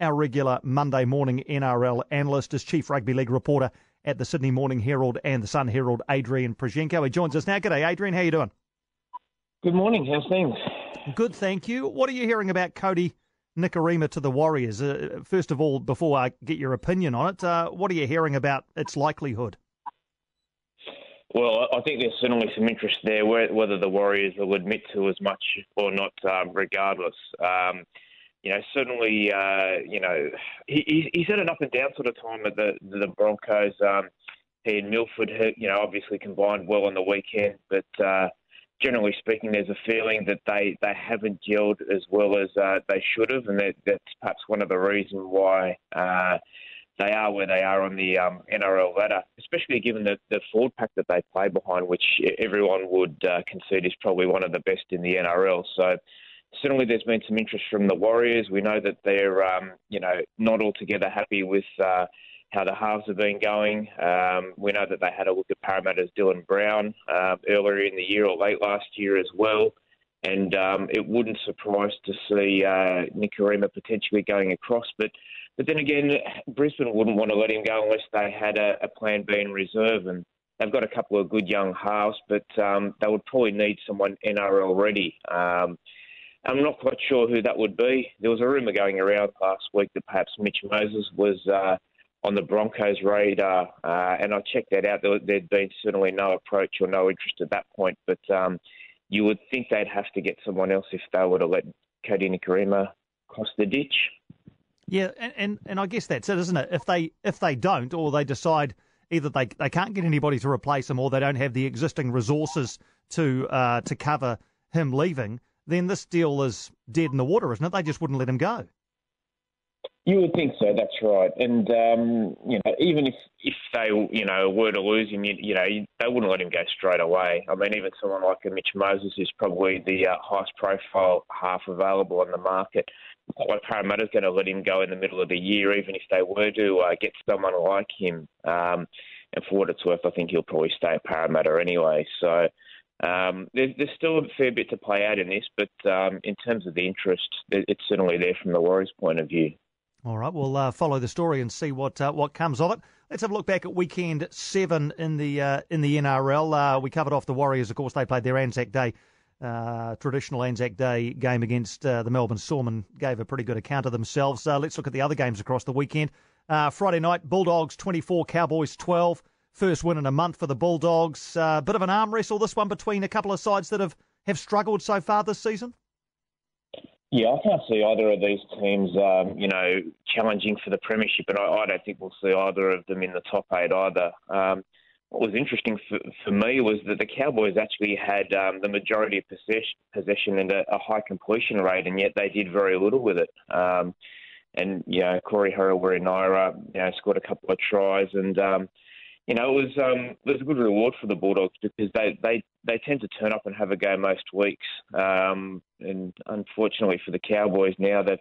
our regular Monday morning NRL analyst, is Chief Rugby League reporter at the Sydney Morning Herald and the Sun Herald, Adrian Proszenko. He joins us now. G'day, Adrian. How you doing? Good morning. How's things? Good, thank you. What are you hearing about Kodi Nikorima to the Warriors? Uh, first of all, before I get your opinion on it, uh, what are you hearing about its likelihood? Well, I think there's certainly some interest there, whether the Warriors will admit to as much or not, um, regardless. Um, you know, certainly, uh, you know, he, he's had an up and down sort of time at the the Broncos. Um, he and Milford, you know, obviously combined well on the weekend, but uh, generally speaking, there's a feeling that they, they haven't gelled as well as uh, they should have, and that, that's perhaps one of the reasons why uh, they are where they are on the um, NRL ladder, especially given the, the forward pack that they play behind, which everyone would uh, concede is probably one of the best in the NRL. So certainly there's been some interest from the Warriors. We know that they're, um, you know, not altogether happy with uh, how the halves have been going. Um, we know that they had a look at Parramatta's Dylan Brown uh, earlier in the year or late last year as well. And um, it wouldn't surprise to see uh, potentially going across. But but then again, Brisbane wouldn't want to let him go unless they had a, a plan B in reserve. And they've got a couple of good young halves, but um, they would probably need someone NRL ready. Um, I'm not quite sure who that would be. There was a rumour going around last week that perhaps Mitch Moses was uh, on the Broncos' radar, uh, and I checked that out. There, had been certainly no approach or no interest at that point, but um, you would think they'd have to get someone else if they were to let Kodi Nikorima cross the ditch. Yeah, and, and, and I guess that's it, isn't it? If they if they don't, or they decide either they they can't get anybody to replace him, or they don't have the existing resources to uh, to cover him leaving, then this deal is dead in the water, isn't it? They just wouldn't let him go. You would think so. That's right. And um, you know, even if if they you know were to lose him, you, you know, they wouldn't let him go straight away. I mean, even someone like a Mitch Moses is probably the uh, highest profile half available on the market. Like Parramatta's going to let him go in the middle of the year, even if they were to uh, get someone like him. Um, and for what it's worth, I think he'll probably stay at Parramatta anyway. So. Um, there's, there's, still a fair bit to play out in this, but um, in terms of the interest, it's certainly there from the Warriors' point of view. All right, we'll uh, follow the story and see what uh, what comes of it. Let's have a look back at weekend seven in the uh, in the NRL. Uh, we covered off the Warriors, of course. They played their Anzac Day, uh, traditional Anzac Day game against uh, the Melbourne Storm gave a pretty good account of themselves. let's look at the other games across the weekend. Friday night, Bulldogs 24, Cowboys 12. First win in a month for the Bulldogs. A bit of an arm wrestle, this one between a couple of sides that have, have struggled so far this season. Yeah, I can't see either of these teams, um, you know, challenging for the premiership, and I, I, don't think we'll see either of them in the top eight either. Um, what was interesting for, for, me was that the Cowboys actually had um, the majority of possession, possession and a, a, high completion rate, and yet they did very little with it. Um, and you know, Corey Harawira-Naera, you know, scored a couple of tries, and um, you know, it was um, it was a good reward for the Bulldogs because they, they, they tend to turn up and have a go most weeks. Um, and unfortunately for the Cowboys now that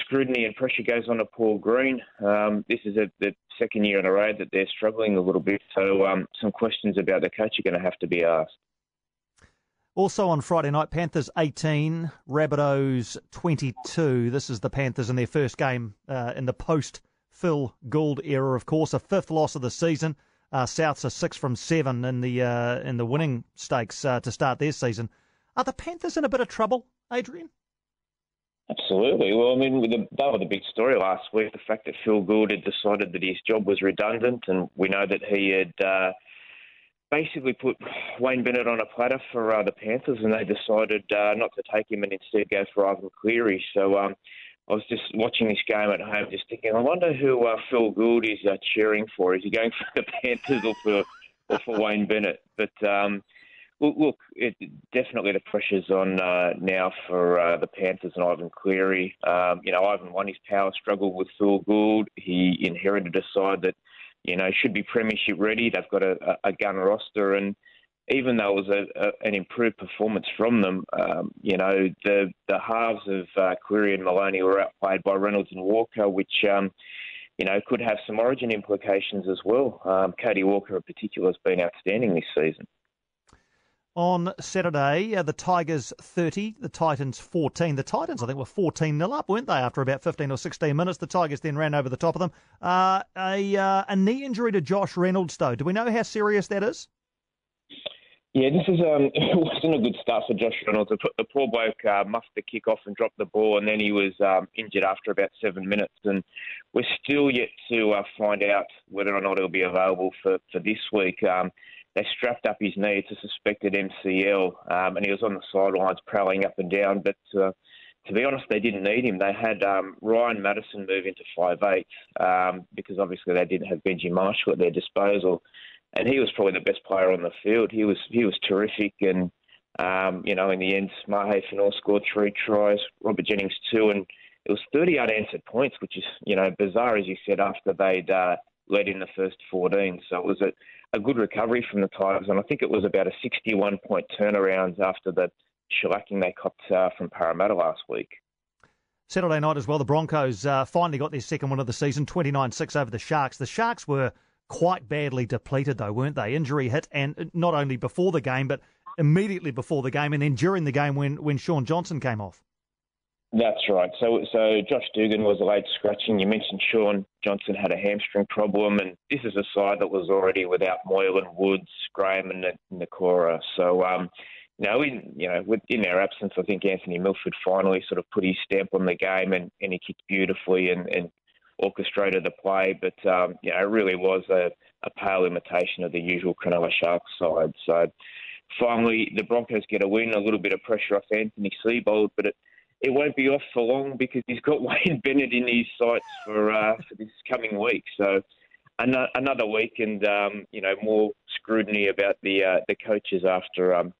scrutiny and pressure goes on to Paul Green, um, this is a, the second year in a row that they're struggling a little bit. So um, some questions about the coach are going to have to be asked. Also on Friday night, Panthers 18, Rabbitohs 22. This is the Panthers in their first game uh, in the post Phil Gould era, of course, a fifth loss of the season. Uh, Souths are six from seven in the uh, in the winning stakes uh, to start their season. Are the Panthers in a bit of trouble, Adrian? Absolutely. Well, I mean, that was the big story last week. The fact that Phil Gould had decided that his job was redundant, and we know that he had uh, basically put Wayne Bennett on a platter for uh, the Panthers, and they decided uh, not to take him and instead go for Ivan Cleary. So um, I was just watching this game at home, just thinking, I wonder who uh, Phil Gould is uh, cheering for. Is he going for the Panthers or for or for Wayne Bennett? But um, look, it, definitely the pressure's on uh, now for uh, the Panthers and Ivan Cleary. Um, you know, Ivan won his power struggle with Phil Gould. He inherited a side that you know should be premiership ready. They've got a, a gun roster and even though it was a, a, an improved performance from them, um, you know, the the halves of uh, Cleary and Maloney were outplayed by Reynolds and Walker, which, um, you know, could have some origin implications as well. Um, Cody Walker, in particular, has been outstanding this season. on Saturday. Uh, the Tigers 30, the Titans 14. The Titans, I think, were 14 nil up, weren't they, after about 15 or 16 minutes? The Tigers then ran over the top of them. Uh, a, uh, a knee injury to Josh Reynolds, though. Do we know how serious that is? Yeah, this is um, it wasn't a good start for Josh Reynolds. The poor bloke uh, muffed the kick off and dropped the ball, and then he was um, injured after about seven minutes. And we're still yet to uh, find out whether or not he'll be available for, for this week. Um, they strapped up his knee. It's a suspected MCL, um, and he was on the sidelines prowling up and down. But uh, to be honest, they didn't need him. They had um, Ryan Matterson move into five eight um, because obviously they didn't have Benji Marshall at their disposal and he was probably the best player on the field. He was he was terrific, and um, you know, in the end, Mahe Fonua scored three tries, Robert Jennings two, and it was 30 unanswered points, which is you know bizarre as you said after they'd uh, led in the first 14. So it was a, a good recovery from the Tigers, and I think it was about a 61 point turnaround after the shellacking they copped uh, from Parramatta last week. Saturday night as well, the Broncos uh, finally got their second win of the season, 29 6 over the Sharks. The Sharks were quite badly depleted, though, weren't they? Injury hit, and not only before the game, but immediately before the game, and then during the game when, when Shaun Johnson came off. That's right. So, so Josh Dugan was a late scratching. You mentioned Shaun Johnson had a hamstring problem, and this is a side that was already without Moylan, Woods, Graham, and Nikora. So, um, you know, in you know, in their absence, I think Anthony Milford finally sort of put his stamp on the game, and, and he kicked beautifully and, and orchestrated the play, but um, it really was a, a pale imitation of the usual Cronulla Sharks side. So finally, the Broncos get a win, a little bit of pressure off Anthony Seibold, but it, it won't be off for long because he's got Wayne Bennett in his sights for uh, for this coming week. So another week, and um, you know more scrutiny about the uh, the coaches after um,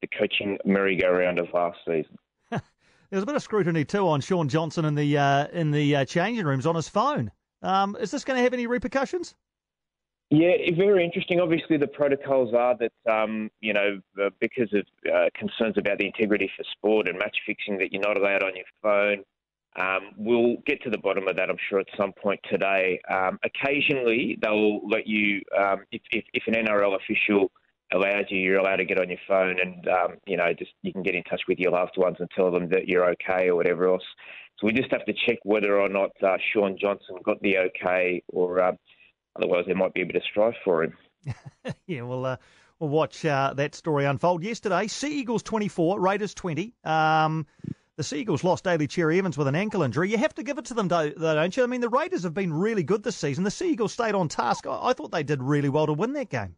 the coaching merry-go-round of last season. There's a bit of scrutiny too on Shaun Johnson in the uh, in the uh, changing rooms on his phone. Um, is this going to have any repercussions? Yeah, very interesting. Obviously, the protocols are that um, you know because of uh, concerns about the integrity for sport and match fixing that you're not allowed on your phone. Um, we'll get to the bottom of that, I'm sure, at some point today. Um, occasionally, they'll let you, um, if, if, if, an NRL official allows you, you're allowed to get on your phone and, um, you know, just you can get in touch with your loved ones and tell them that you're okay or whatever else. So we just have to check whether or not uh, Shaun Johnson got the okay or uh, otherwise there might be a bit of strife for him. yeah, well, uh, we'll watch uh, that story unfold. Yesterday, Sea Eagles 24, Raiders 20. Um, the Sea Eagles lost Daly Cherry Evans with an ankle injury. You have to give it to them, though, don't you? I mean, the Raiders have been really good this season. The Sea Eagles stayed on task. I, I thought they did really well to win that game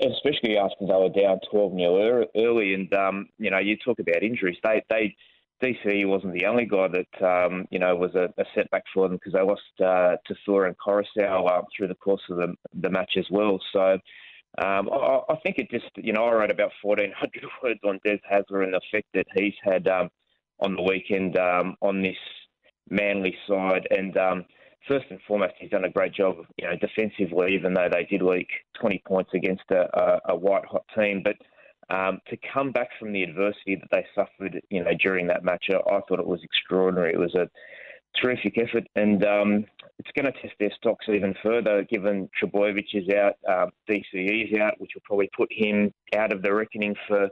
especially after they were down 12 0 early. And, um, you know, you talk about injuries. They, they, DC wasn't the only guy that, um, you know, was a, a setback for them because they lost uh, and Koroisau uh, through the course of the, the match as well. So um, I, I, think it just, you know, I wrote about 1,400 words on Des Hasler and the effect that he's had um, on the weekend um, on this Manly side. And, um, first and foremost, he's done a great job, you know, defensively, even though they did leak 20 points against a, a, white hot team. But um, to come back from the adversity that they suffered, you know, during that match, I thought it was extraordinary. It was a terrific effort, and um, it's going to test their stocks even further, given Trbojevic is out, uh, DCE is out, which will probably put him out of the reckoning for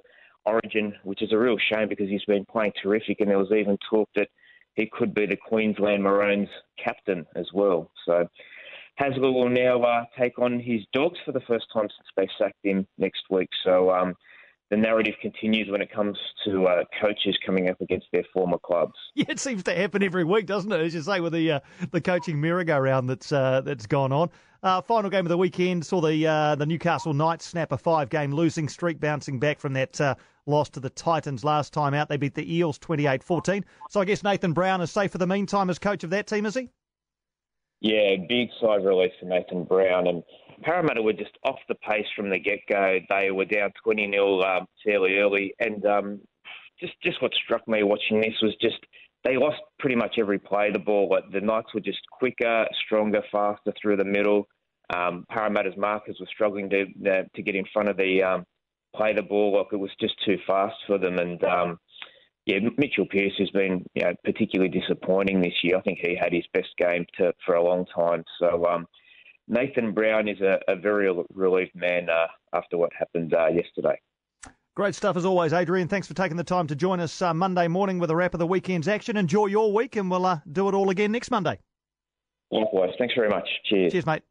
Origin, which is a real shame because he's been playing terrific, and there was even talk that he could be the Queensland Maroons captain as well. So Hasler will now uh, take on his dogs for the first time since they sacked him next week. So um, the narrative continues when it comes to uh, coaches coming up against their former clubs. Yeah, it seems to happen every week, doesn't it? As you say, with the uh, the coaching merry-go-round that's uh, that's gone on. Uh, final game of the weekend saw the uh, the Newcastle Knights snap a five-game losing streak, bouncing back from that uh, loss to the Titans last time out. They beat the Eels 28-14. So I guess Nathan Brown is safe for the meantime as coach of that team, is he? Yeah, big side release for Nathan Brown and Parramatta were just off the pace from the get go. They were down 20 0 um, fairly early. And um, just, just what struck me watching this was just they lost pretty much every play the ball. The Knights were just quicker, stronger, faster through the middle. Um, Parramatta's markers were struggling to uh, to get in front of the um, play the ball. Like it was just too fast for them. And um, yeah, Mitchell Pearce has been you know, particularly disappointing this year. I think he had his best game to, for a long time. So um, Nathan Brown is a, a very relieved man uh, after what happened uh, yesterday. Great stuff as always, Adrian. Thanks for taking the time to join us uh, Monday morning with a wrap of the weekend's action. Enjoy your week, and we'll uh, do it all again next Monday. Likewise. Thanks very much. Cheers. Cheers, mate.